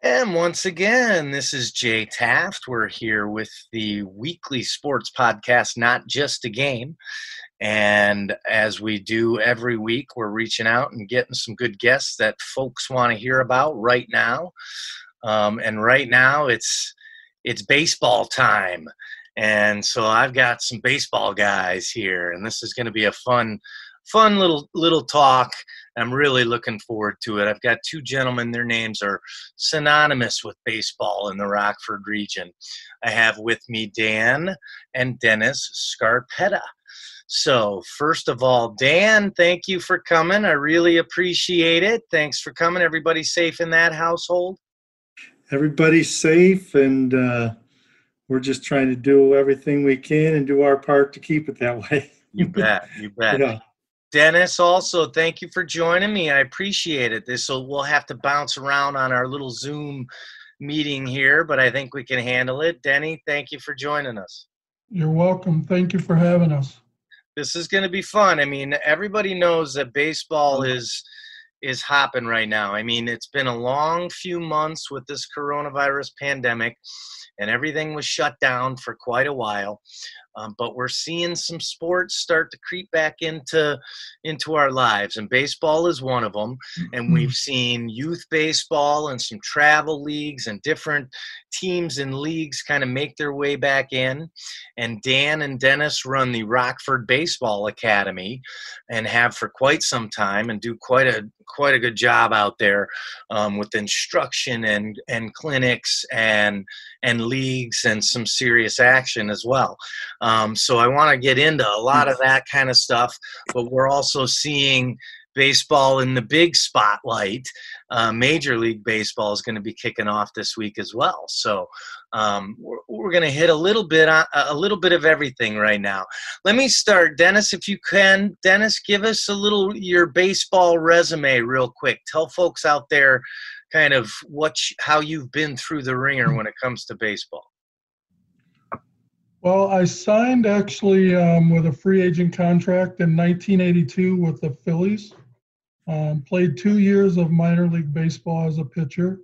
And once again, this is Jay Taft. We're here with the weekly sports podcast, Not Just a Game. And as we do every week, we're reaching out and getting some good guests that folks want to hear about right now. Um, and right now, it's it's baseball time, and so I've got some baseball guys here, and this is going to be a fun, fun little little talk I'm really looking forward to it. I've got two gentlemen, their names are synonymous with baseball in the Rockford region. I have with me Dan and Dennis Scarpetta. So, first of all, Dan, thank you for coming. I really appreciate it. Thanks for coming. Everybody safe in that household? Everybody's safe, and uh, we're just trying to do everything we can and do our part to keep it that way. you bet. You bet. Yeah. Dennis, also thank you for joining me. I appreciate it. This will we'll have to bounce around on our little Zoom meeting here, but I think we can handle it. Denny, thank you for joining us. You're welcome. Thank you for having us. This is going to be fun. I mean, everybody knows that baseball is is hopping right now. I mean, it's been a long few months with this coronavirus pandemic and everything was shut down for quite a while. Um, but we're seeing some sports start to creep back into into our lives, and baseball is one of them. And mm-hmm. we've seen youth baseball and some travel leagues and different teams and leagues kind of make their way back in. And Dan and Dennis run the Rockford Baseball Academy, and have for quite some time, and do quite a quite a good job out there um, with instruction and and clinics and and leagues and some serious action as well. Um, so I want to get into a lot of that kind of stuff, but we're also seeing baseball in the big spotlight. Uh, Major League Baseball is going to be kicking off this week as well. So um, we're, we're going to hit a little bit on, a little bit of everything right now. Let me start, Dennis, if you can. Dennis, give us a little your baseball resume real quick. Tell folks out there kind of what how you've been through the ringer when it comes to baseball. Well, I signed actually um, with a free agent contract in 1982 with the Phillies. Um, played two years of minor league baseball as a pitcher.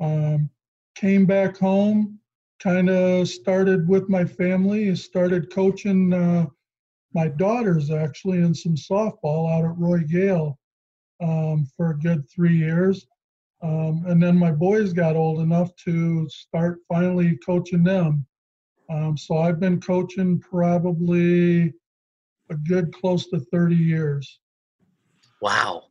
Um, came back home, kind of started with my family, started coaching uh, my daughters actually in some softball out at Roy Gale um, for a good three years. Um, and then my boys got old enough to start finally coaching them. Um, so I've been coaching probably a good close to 30 years. Wow.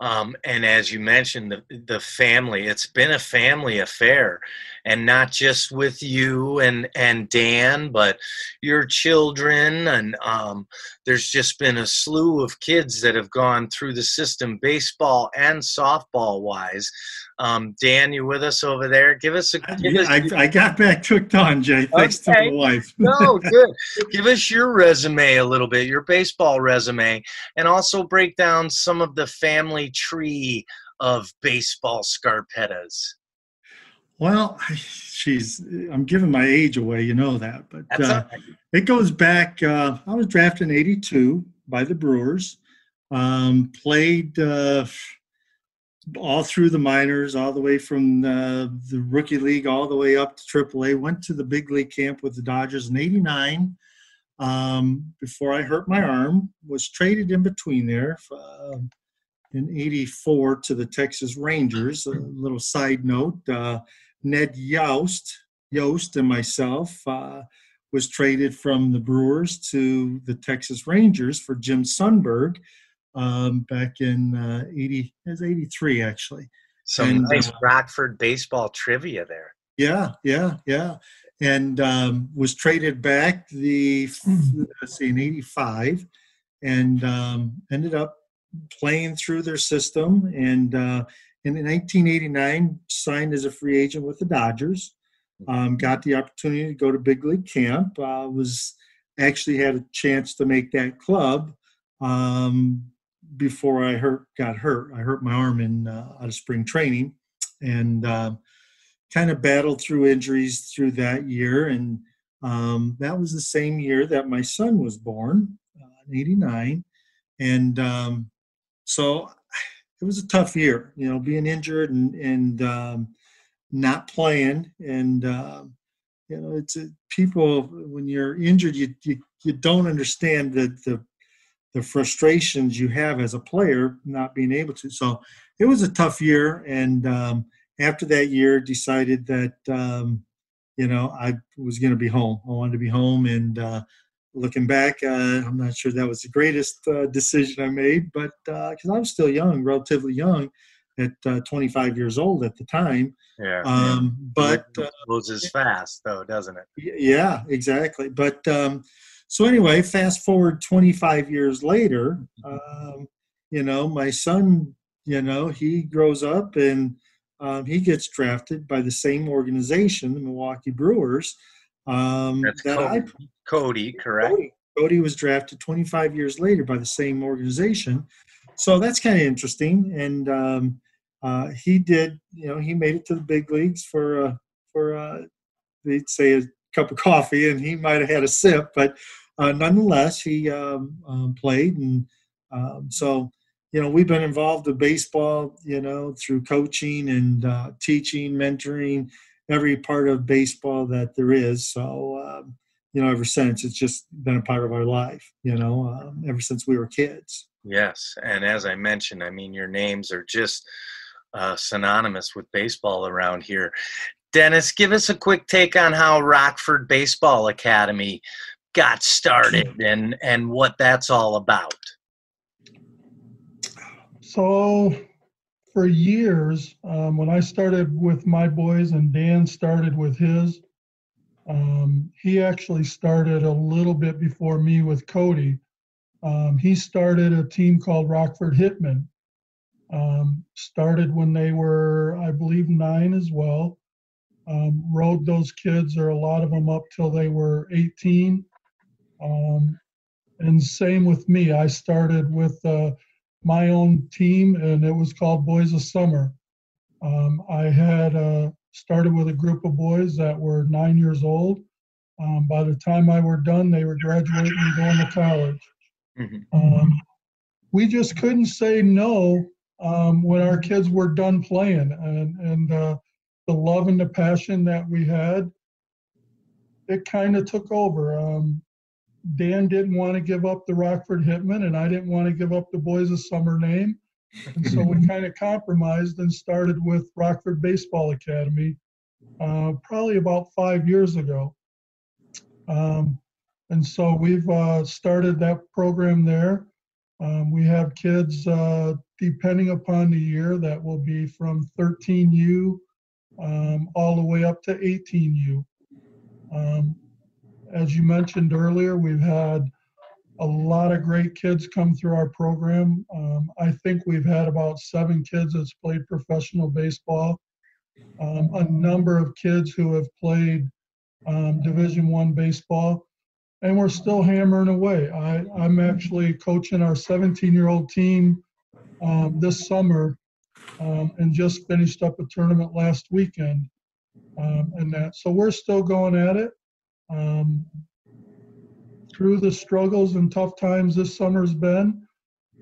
Um, and as you mentioned, the, the family, it's been a family affair and not just with you and, and Dan, but your children. And um, there's just been a slew of kids that have gone through the system, baseball and softball wise. Um, Dan, you with us over there? Give us a. Give yeah, us, I, I, got back hooked on, Jay. Thanks okay. to the wife. no, good. Give us your resume a little bit, your baseball resume, and also break down some of the family tree of baseball scarpettas. Well, she's. I'm giving my age away, you know that, but uh, right. it goes back. Uh, I was drafted in '82 by the Brewers. Um, played. Uh, all through the minors, all the way from the, rookie league all the way up to AAA. Went to the big league camp with the Dodgers in '89 um, before I hurt my arm. Was traded in between there uh, in '84 to the Texas Rangers. A little side note: uh, Ned Yost, Yost, and myself. Uh, was traded from the Brewers to the Texas Rangers for Jim Sundberg, um, back in uh, 80, it was 83 actually. Some and, nice uh, Rockford baseball trivia there. Yeah, yeah, yeah. And um, was traded back the, let's see, in 85 and um, ended up playing through their system. And uh, in 1989, signed as a free agent with the Dodgers. Um, got the opportunity to go to big league camp. Uh, was actually had a chance to make that club. Um, before I hurt got hurt. I hurt my arm in uh, out of spring training, and uh, kind of battled through injuries through that year. And um, that was the same year that my son was born, uh, '89, and um, so it was a tough year. You know, being injured and and um, not playing, and uh, you know, it's people when you're injured, you you, you don't understand the, the the frustrations you have as a player not being able to. So it was a tough year, and um, after that year, decided that um, you know I was going to be home. I wanted to be home, and uh, looking back, uh, I'm not sure that was the greatest uh, decision I made, but because uh, I was still young, relatively young, at uh, 25 years old at the time. Yeah. Um, but uh, moves fast, though, doesn't it? Yeah, exactly. But um, so anyway, fast forward 25 years later, um, you know, my son, you know, he grows up and um, he gets drafted by the same organization, the Milwaukee Brewers. Um, That's that Cody, I, Cody correct? Cody, Cody was drafted 25 years later by the same organization. So that's kind of interesting. And um, uh, he did, you know, he made it to the big leagues for uh, for uh, they'd say a cup of coffee, and he might have had a sip, but uh, nonetheless, he um, um, played, and um, so you know we've been involved with baseball, you know, through coaching and uh, teaching, mentoring, every part of baseball that there is. So um, you know, ever since it's just been a part of our life, you know, um, ever since we were kids. Yes, and as I mentioned, I mean, your names are just uh, synonymous with baseball around here. Dennis, give us a quick take on how Rockford Baseball Academy got started and and what that's all about. So, for years, um, when I started with my boys and Dan started with his, um, he actually started a little bit before me with Cody. Um, he started a team called Rockford Hitmen. Um, started when they were, I believe, nine as well. Um, rode those kids, or a lot of them, up till they were 18. Um, and same with me. I started with uh, my own team, and it was called Boys of Summer. Um, I had uh, started with a group of boys that were nine years old. Um, by the time I were done, they were graduating and going to college. Mm-hmm. Um, we just couldn't say no um, when our kids were done playing, and and uh, the love and the passion that we had, it kind of took over. Dan didn't want to give up the Rockford Hitmen, and I didn't want to give up the Boys of Summer name. And so we kind of compromised and started with Rockford Baseball Academy uh, probably about five years ago. Um, and so we've uh, started that program there. Um, we have kids, uh, depending upon the year, that will be from 13U um, all the way up to 18U. Um, as you mentioned earlier, we've had a lot of great kids come through our program. Um, I think we've had about seven kids that's played professional baseball. Um, a number of kids who have played um, Division One baseball, and we're still hammering away. I, am actually coaching our 17-year-old team um, this summer, um, and just finished up a tournament last weekend, um, and that. So we're still going at it. Um, through the struggles and tough times this summer's been,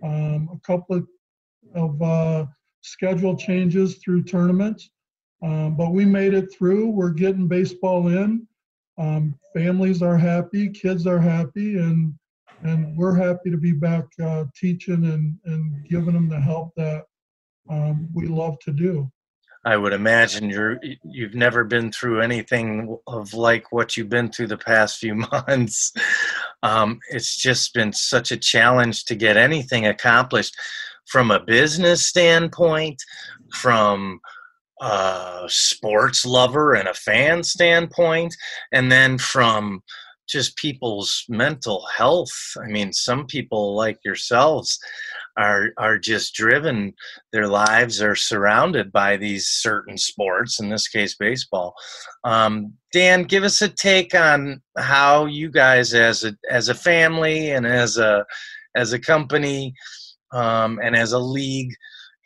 um, a couple of, of uh, schedule changes through tournaments, um, but we made it through. We're getting baseball in. Um, families are happy, kids are happy, and and we're happy to be back uh, teaching and, and giving them the help that um, we love to do. I would imagine you're you've never been through anything of like what you've been through the past few months. Um, it's just been such a challenge to get anything accomplished from a business standpoint, from a sports lover and a fan standpoint, and then from just people's mental health. I mean, some people like yourselves are are just driven their lives are surrounded by these certain sports in this case baseball. Um, dan give us a take on how you guys as a as a family and as a as a company um, and as a league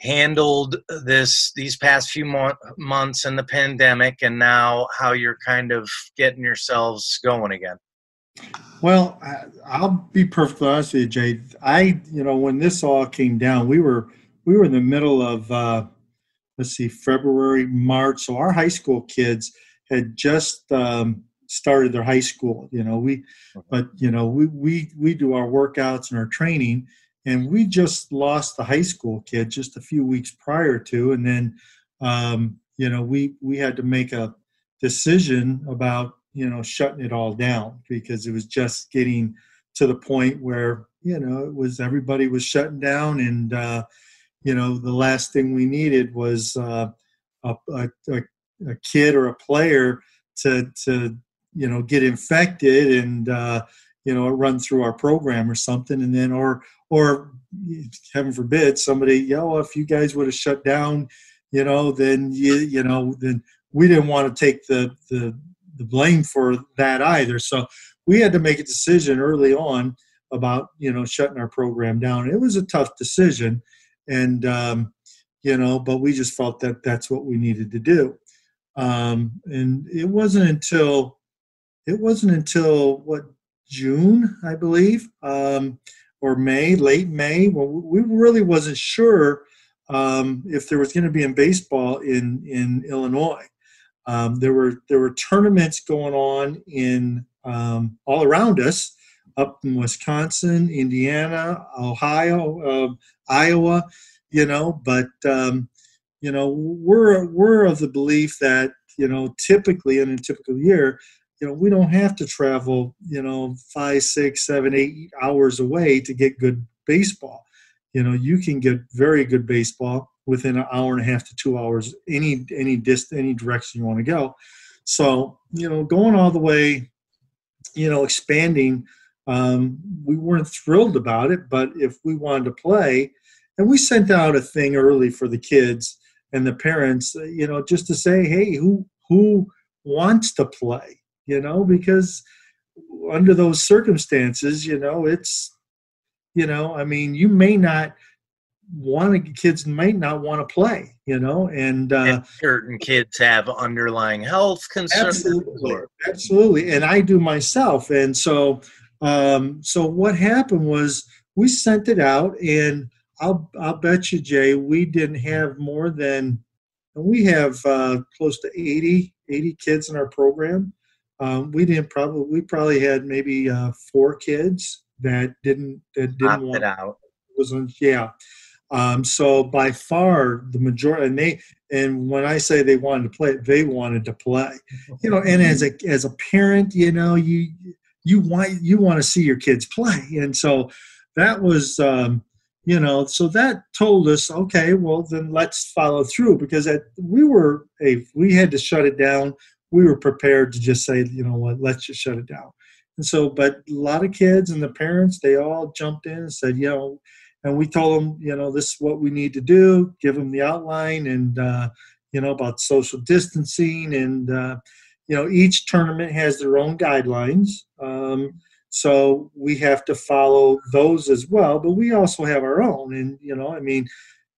handled this these past few mo- months in the pandemic and now how you're kind of getting yourselves going again well, I'll be perfectly honest with you, Jay. I, you know, when this all came down, we were we were in the middle of uh, let's see, February, March. So our high school kids had just um, started their high school. You know, we, but you know, we we we do our workouts and our training, and we just lost the high school kid just a few weeks prior to, and then, um, you know, we we had to make a decision about you know shutting it all down because it was just getting to the point where you know it was everybody was shutting down and uh, you know the last thing we needed was uh, a, a, a, kid or a player to to you know get infected and uh, you know run through our program or something. And then or or heaven forbid somebody yo if you guys would have shut down you know then you you know then we didn't want to take the the the blame for that either. So we had to make a decision early on about you know shutting our program down. It was a tough decision and um, you know but we just felt that that's what we needed to do. Um, and it wasn't until it wasn't until what june i believe um, or may late may well, we really wasn't sure um, if there was going to be in baseball in in illinois um, there were there were tournaments going on in um, all around us up in wisconsin indiana ohio uh, Iowa, you know, but um, you know we're we're of the belief that you know typically in a typical year, you know we don't have to travel you know five, six, seven, eight hours away to get good baseball. You know you can get very good baseball within an hour and a half to two hours any any dist any direction you want to go. So you know going all the way, you know expanding um, we weren't thrilled about it, but if we wanted to play, and we sent out a thing early for the kids and the parents, uh, you know, just to say, hey, who who wants to play, you know, because under those circumstances, you know, it's, you know, I mean, you may not want to kids might not want to play you know and, uh, and certain kids have underlying health concerns absolutely, absolutely and i do myself and so um, so what happened was we sent it out, and I'll I'll bet you, Jay, we didn't have more than we have uh, close to 80, 80 kids in our program. Um, we didn't probably we probably had maybe uh, four kids that didn't that didn't want it out. Wasn't yeah. Um, so by far the majority, and they and when I say they wanted to play, they wanted to play. You know, and as a as a parent, you know, you you want you want to see your kids play and so that was um, you know so that told us okay well then let's follow through because at, we were a we had to shut it down we were prepared to just say you know what let's just shut it down and so but a lot of kids and the parents they all jumped in and said you know and we told them you know this is what we need to do give them the outline and uh, you know about social distancing and uh, you know each tournament has their own guidelines um, so we have to follow those as well but we also have our own and you know i mean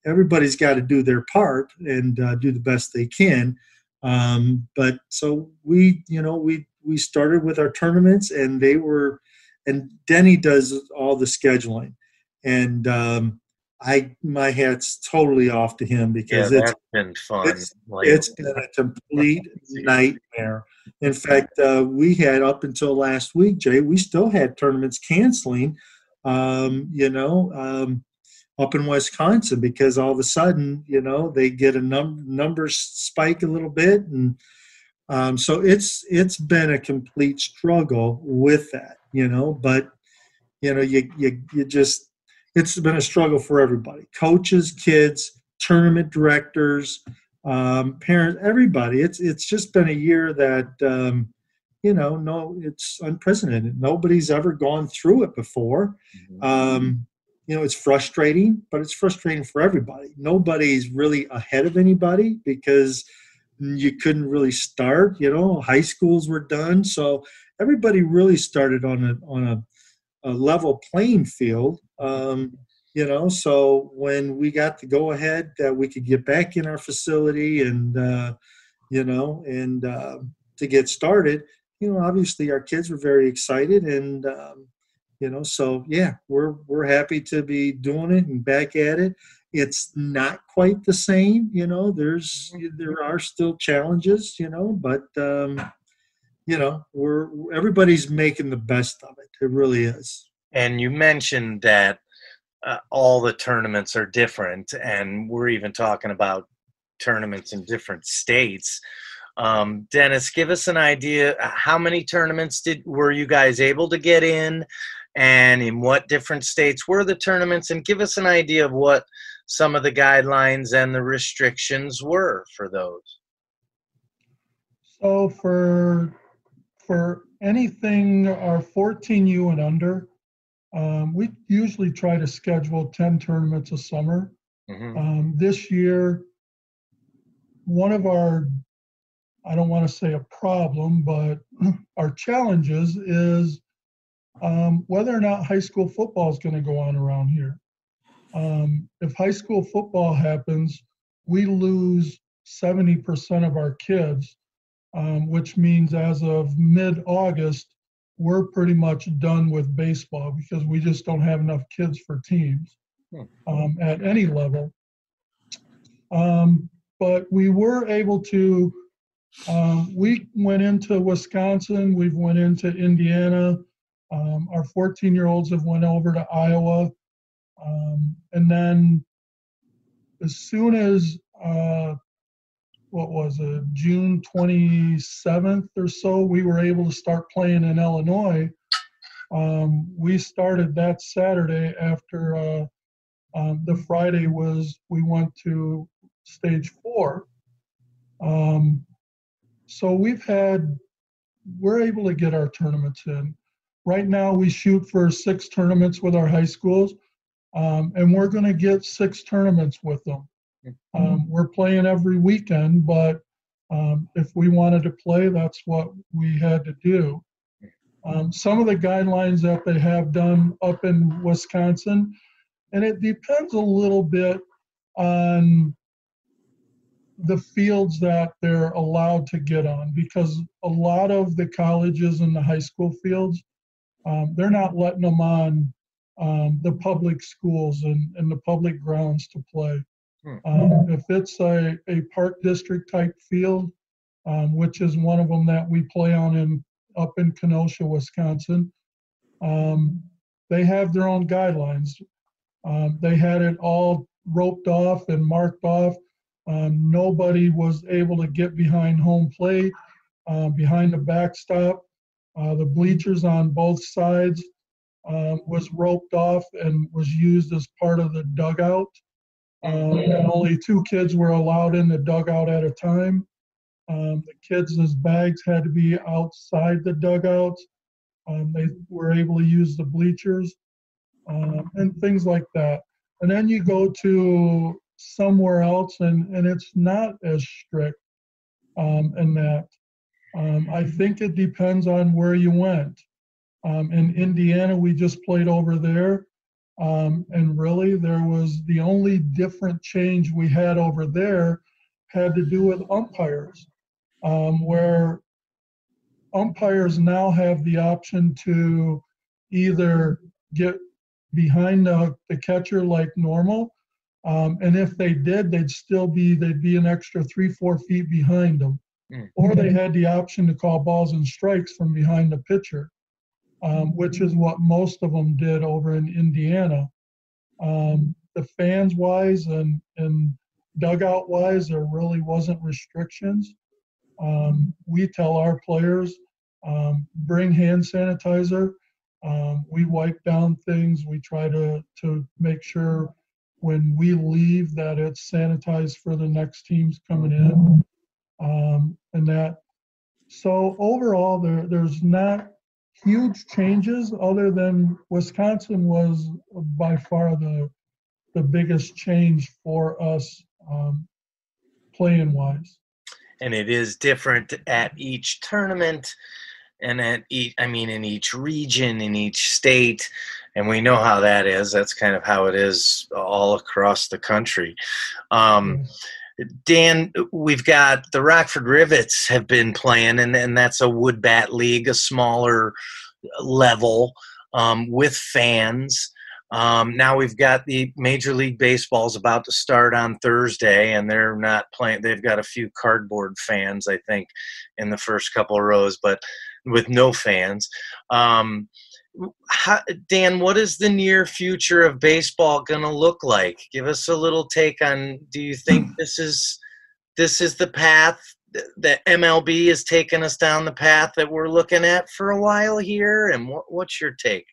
everybody's got to do their part and uh, do the best they can um, but so we you know we we started with our tournaments and they were and denny does all the scheduling and um, I my hat's totally off to him because yeah, it's been fun. It's, like, it's been a complete nightmare. In fact, uh, we had up until last week, Jay, we still had tournaments canceling. Um, you know, um, up in Wisconsin because all of a sudden, you know, they get a num- numbers spike a little bit, and um, so it's it's been a complete struggle with that. You know, but you know, you you you just it's been a struggle for everybody coaches kids tournament directors um, parents everybody it's it's just been a year that um, you know no it's unprecedented nobody's ever gone through it before mm-hmm. um, you know it's frustrating but it's frustrating for everybody nobody's really ahead of anybody because you couldn't really start you know high schools were done so everybody really started on a on a a level playing field. Um, you know, so when we got to go ahead that we could get back in our facility and, uh, you know, and uh, to get started, you know, obviously our kids were very excited and, um, you know, so yeah, we're, we're happy to be doing it and back at it. It's not quite the same. You know, there's there are still challenges. You know, but um, you know, we're everybody's making the best of it. It really is. And you mentioned that uh, all the tournaments are different, and we're even talking about tournaments in different states. Um, Dennis, give us an idea. How many tournaments did were you guys able to get in, and in what different states were the tournaments? And give us an idea of what some of the guidelines and the restrictions were for those. So for for anything our 14U and under, um, we usually try to schedule 10 tournaments a summer. Mm-hmm. Um, this year, one of our I don't want to say a problem, but our challenges is um, whether or not high school football is going to go on around here. Um, if high school football happens, we lose 70% of our kids, um, which means as of mid August, we're pretty much done with baseball because we just don't have enough kids for teams hmm. um, at any level. Um, but we were able to um, we went into Wisconsin. We've went into Indiana. Um, our 14 year olds have went over to Iowa. Um, and then as soon as, uh, what was it, June 27th or so, we were able to start playing in Illinois. Um, we started that Saturday after uh, um, the Friday was, we went to stage four. Um, so we've had, we're able to get our tournaments in. Right now, we shoot for six tournaments with our high schools, um, and we're going to get six tournaments with them. Mm-hmm. Um, we're playing every weekend, but um, if we wanted to play, that's what we had to do. Um, some of the guidelines that they have done up in Wisconsin, and it depends a little bit on the fields that they're allowed to get on because a lot of the colleges and the high school fields um, they're not letting them on um, the public schools and, and the public grounds to play hmm. um, if it's a, a park district type field um, which is one of them that we play on in up in kenosha wisconsin um, they have their own guidelines um, they had it all roped off and marked off um, nobody was able to get behind home plate, uh, behind the backstop. Uh, the bleachers on both sides uh, was roped off and was used as part of the dugout. Um, and only two kids were allowed in the dugout at a time. Um, the kids' bags had to be outside the dugout. Um, they were able to use the bleachers um, and things like that. And then you go to somewhere else and, and it's not as strict um, in that. Um, I think it depends on where you went. Um, in Indiana, we just played over there. Um, and really, there was the only different change we had over there had to do with umpires, um, where umpires now have the option to either get behind the, the catcher like normal um, and if they did, they'd still be they'd be an extra three four feet behind them, mm. or they had the option to call balls and strikes from behind the pitcher, um, which is what most of them did over in Indiana. Um, the fans wise and and dugout wise, there really wasn't restrictions. Um, we tell our players um, bring hand sanitizer. Um, we wipe down things. We try to to make sure when we leave that it's sanitized for the next teams coming in um, and that so overall there there's not huge changes other than wisconsin was by far the the biggest change for us um, playing wise and it is different at each tournament and at each i mean in each region in each state and we know how that is. That's kind of how it is all across the country. Um, Dan, we've got the Rockford Rivets have been playing, and, and that's a wood bat league, a smaller level um, with fans. Um, now we've got the Major League Baseball's about to start on Thursday, and they're not playing. They've got a few cardboard fans, I think, in the first couple rows, but with no fans. Um, how, Dan, what is the near future of baseball going to look like? Give us a little take on. Do you think hmm. this is this is the path that MLB has taken us down the path that we're looking at for a while here? And what, what's your take?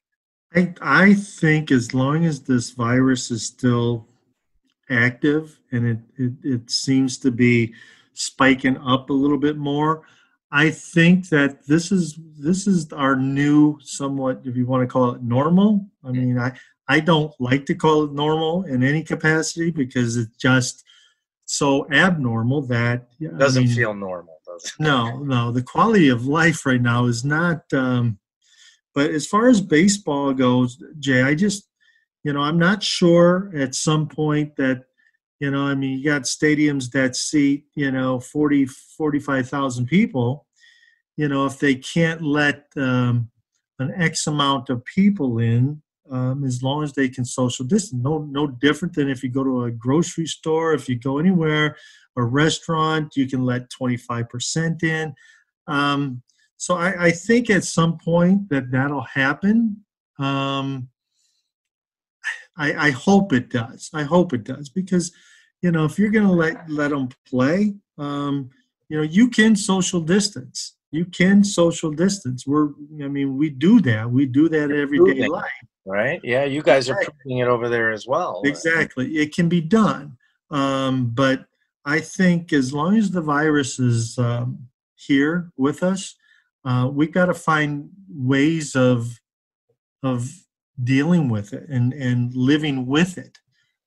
I, I think as long as this virus is still active and it, it, it seems to be spiking up a little bit more, I think that this is this is our new somewhat, if you want to call it normal. I mean, I I don't like to call it normal in any capacity because it's just so abnormal that doesn't I mean, feel normal. Does it? No, no. The quality of life right now is not. Um, but as far as baseball goes, Jay, I just, you know, I'm not sure at some point that, you know, I mean, you got stadiums that seat, you know, 40, 45,000 people, you know, if they can't let um, an X amount of people in, um, as long as they can social distance. No, no different than if you go to a grocery store, if you go anywhere, a restaurant, you can let 25% in. Um, so I, I, think at some point that that'll happen. Um, I, I, hope it does. I hope it does because, you know, if you're going to let let them play, um, you know, you can social distance. You can social distance. We're, I mean, we do that. We do that everyday life. Right? Yeah, you guys are proving it over there as well. Exactly. It can be done. Um, but I think as long as the virus is um, here with us, uh, we've got to find ways of of dealing with it and and living with it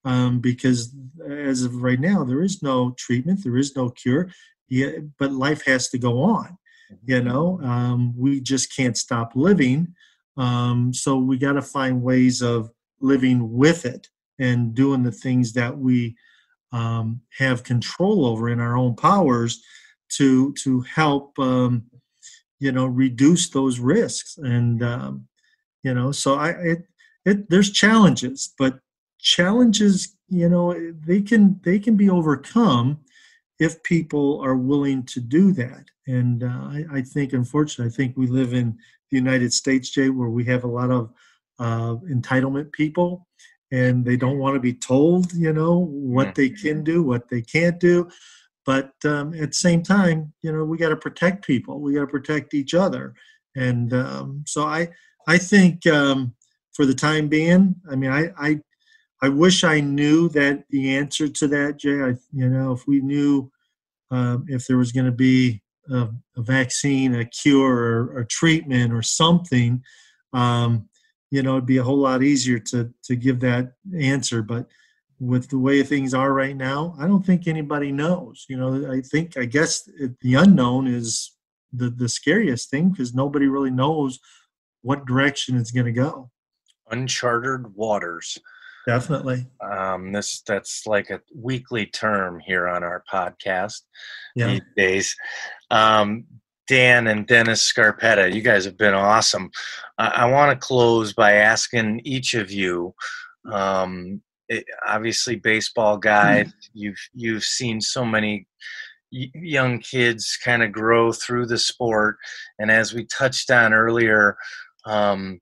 um, because as of right now there is no treatment there is no cure yeah, but life has to go on you mm-hmm. know um, we just can't stop living um, so we got to find ways of living with it and doing the things that we um, have control over in our own powers to to help um, you know reduce those risks and um, you know so i it, it there's challenges but challenges you know they can they can be overcome if people are willing to do that. And uh, I, I, think unfortunately i think we live in the united states jay where we have a lot of uh, entitlement people and they don't want to be told you know what they can do what they can't do. But um, at the same time you know we got to protect people. We got to protect each other. And um, so i i think um, for the time being i mean i i i wish i knew that the answer to that jay I, you know if we knew um, if there was going to be a, a, vaccine a cure or a treatment or something um, you know it'd be a whole lot easier to to give that answer but with the way things are right now, I don't think anybody knows. You know, I think, I guess the unknown is the, the scariest thing because nobody really knows what direction it's going to go. Uncharted waters. Definitely. Um, this that's like a weekly term here on our podcast yeah. these days. Um, Dan and Dennis Scarpetta, you guys have been awesome. I, I want to close by asking each of you um, it, obviously baseball guy. Mm-hmm. You've you've seen so many young kids kind of grow through the sport, and as we touched on earlier, um,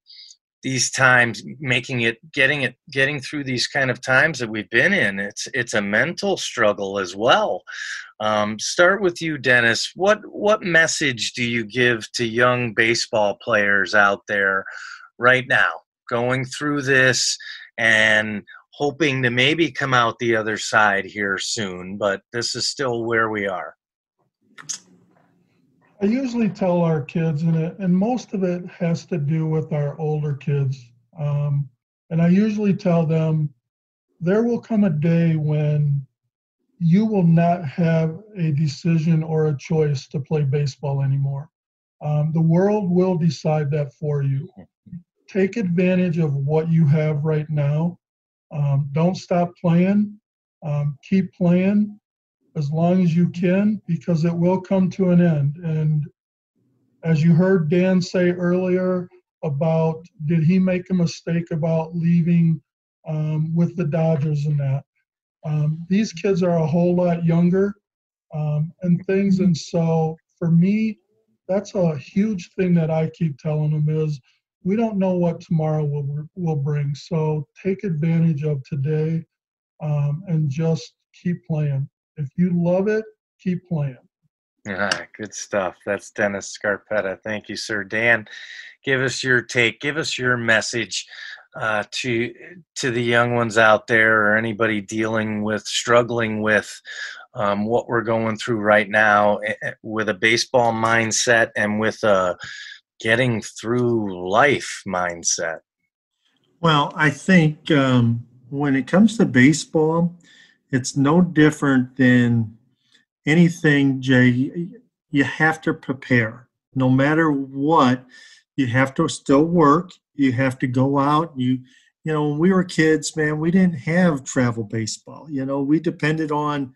these times making it getting it getting through these kind of times that we've been in it's it's a mental struggle as well um, start with you dennis what what message do you give to young baseball players out there right now going through this and hoping to maybe come out the other side here soon, but this is still where we are. I usually tell our kids, and, it, and most of it has to do with our older kids. Um, and I usually tell them there will come a day when you will not have a decision or a choice to play baseball anymore. Um, the world will decide that for you. Take advantage of what you have right now um, don't stop playing. Um, keep playing as long as you can because it will come to an end. And as you heard Dan say earlier, about did he make a mistake about leaving um, with the Dodgers and that. Um, these kids are a whole lot younger um, and things, and so for me, that's a huge thing that I keep telling them is we don't know what tomorrow will will bring. So take advantage of today um, and just keep playing. If you love it, keep playing. Ah, good stuff. That's Dennis Scarpetta. Thank you, sir. Dan, give us your take. Give us your message uh, to to the young ones out there, or anybody dealing with, struggling with um, what we're going through right now, eh, eh, with a baseball mindset and with a getting through life mindset. Well, I think um, when it comes to baseball, it's no different than anything, Jay. You have to prepare. No matter what, you have to still work. You have to go out. You, you know, when we were kids, man, we didn't have travel baseball. You know, we depended on.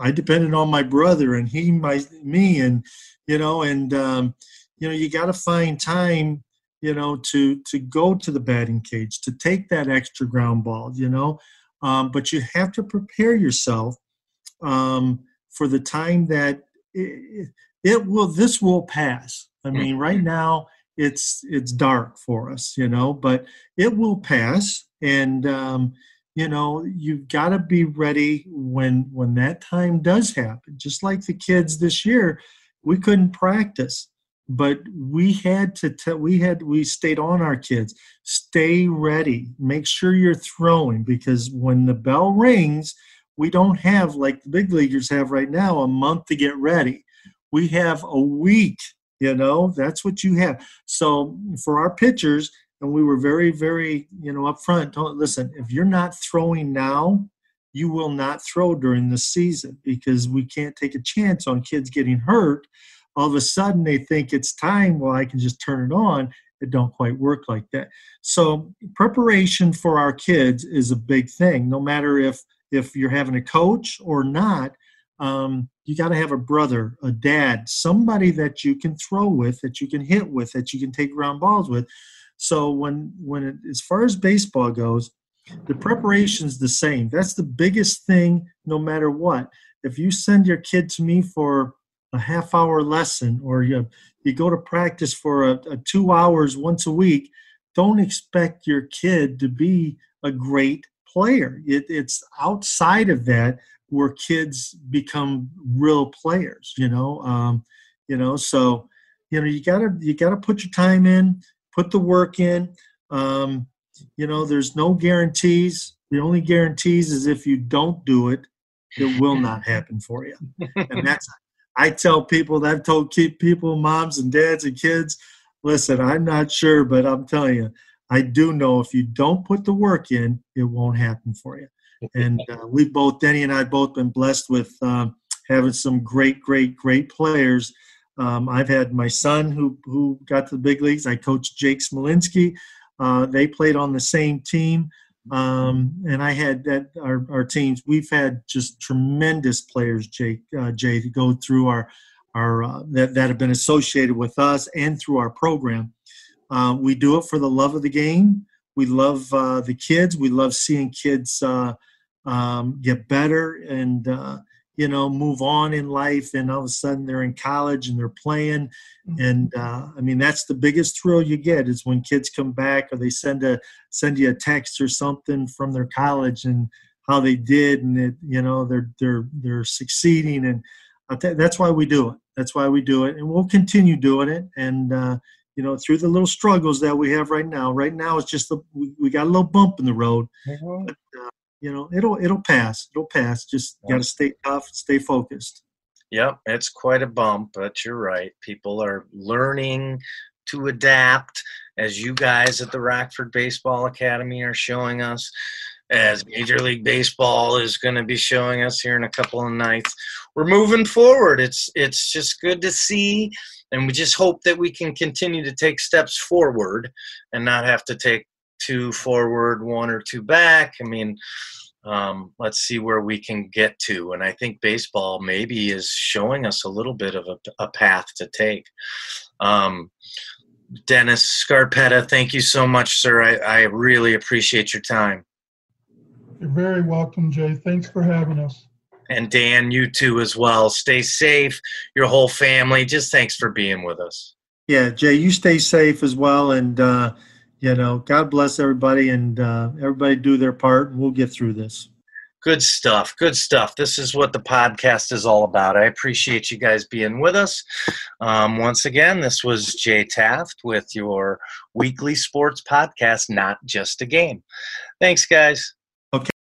I depended on my brother and he, my, me, and you know, and um, you know, you got to find time you know, to to go to the batting cage, to take that extra ground ball, you know. Um, but you have to prepare yourself um, for the time that it, it, will. This will pass. I mean, mm-hmm. right now it's it's dark for us, you know, but it will pass, and um, you know you've got to be ready when when that time does happen. Just like the kids this year, we couldn't practice but we had to tell we had we stayed on our kids. Stay ready. Make sure you're throwing because when the bell rings we don't have like the big leaguers have right now a month to get ready. We have a week you know that's what you have. So for our pitchers and we were very very you know upfront don't listen if you're not throwing now you will not throw during the season because we can't take a chance on kids getting hurt all of a sudden they think it's time well i can just turn it on. It don't quite work like that. So preparation for our kids is a big thing. No matter if if you're having a coach or not um, you got to have a brother a dad somebody that you can throw with that you can hit with that you can take ground balls with. So when when it, as far as baseball goes the preparation's the same. That's the biggest thing no matter what. If you send your kid to me for a half hour lesson or you, you go to practice for a, a two hours once a week, don't expect your kid to be a great player. It, it's outside of that where kids become real players, you know. Um, you know, so you know you gotta you gotta put your time in, put the work in. Um, you know, there's no guarantees. The only guarantees is if you don't do it, it will not happen for you. And that's I tell people that I've told keep people, moms and dads and kids, listen, I'm not sure, but I'm telling you, I do know if you don't put the work in, it won't happen for you. And uh, we both, Denny and I, both been blessed with um, having some great, great, great players. Um, I've had my son who who got to the big leagues. I coached Jake Smolinski. Uh, they played on the same team. Um, and I had that our, our teams. We've had just tremendous players, Jake, uh, Jay, to go through our our uh, that that have been associated with us and through our program. Uh, we do it for the love of the game. We love uh, the kids. We love seeing kids uh, um, get better and uh, you know move on in life and all of a sudden they're in college and they're playing. Mm-hmm. and uh, i mean that's the biggest thrill you get is when kids come back or they send a send you a text or something from their college and how they did and it you know they're they're they're succeeding. And that's why we do it. That's why we do it. And we'll continue doing it. And uh, you know through the little struggles that we have right now right now it's just the, we, we got a little bump in the road. Mm-hmm. but, uh, you know it'll it'll pass it'll pass just got to stay tough stay focused. Yep it's quite a bump but you're right people are learning to adapt as you guys at the rockford baseball academy are showing us as major league baseball is going to be showing us here in a couple of nights. We're moving forward it's it's just good to see and we just hope that we can continue to take steps forward and not have to take two forward, one or two back. I mean, um, let's see where we can get to. And I think baseball maybe is showing us a little bit of a, a path to take. Um, Dennis Scarpetta, thank you so much, sir. I, I really appreciate your time. You're very welcome, Jay. Thanks for having us. And Dan, you too as well. Stay safe, your whole family. Just thanks for being with us. Yeah, Jay, you stay safe as well. And, uh, you know, God bless everybody and uh, everybody do their part and we'll get through this. Good stuff. Good stuff. This is what the podcast is all about. I appreciate you guys being with us. Um, once again, this was Jay Taft with your weekly sports podcast, Not Just a Game. Thanks, guys.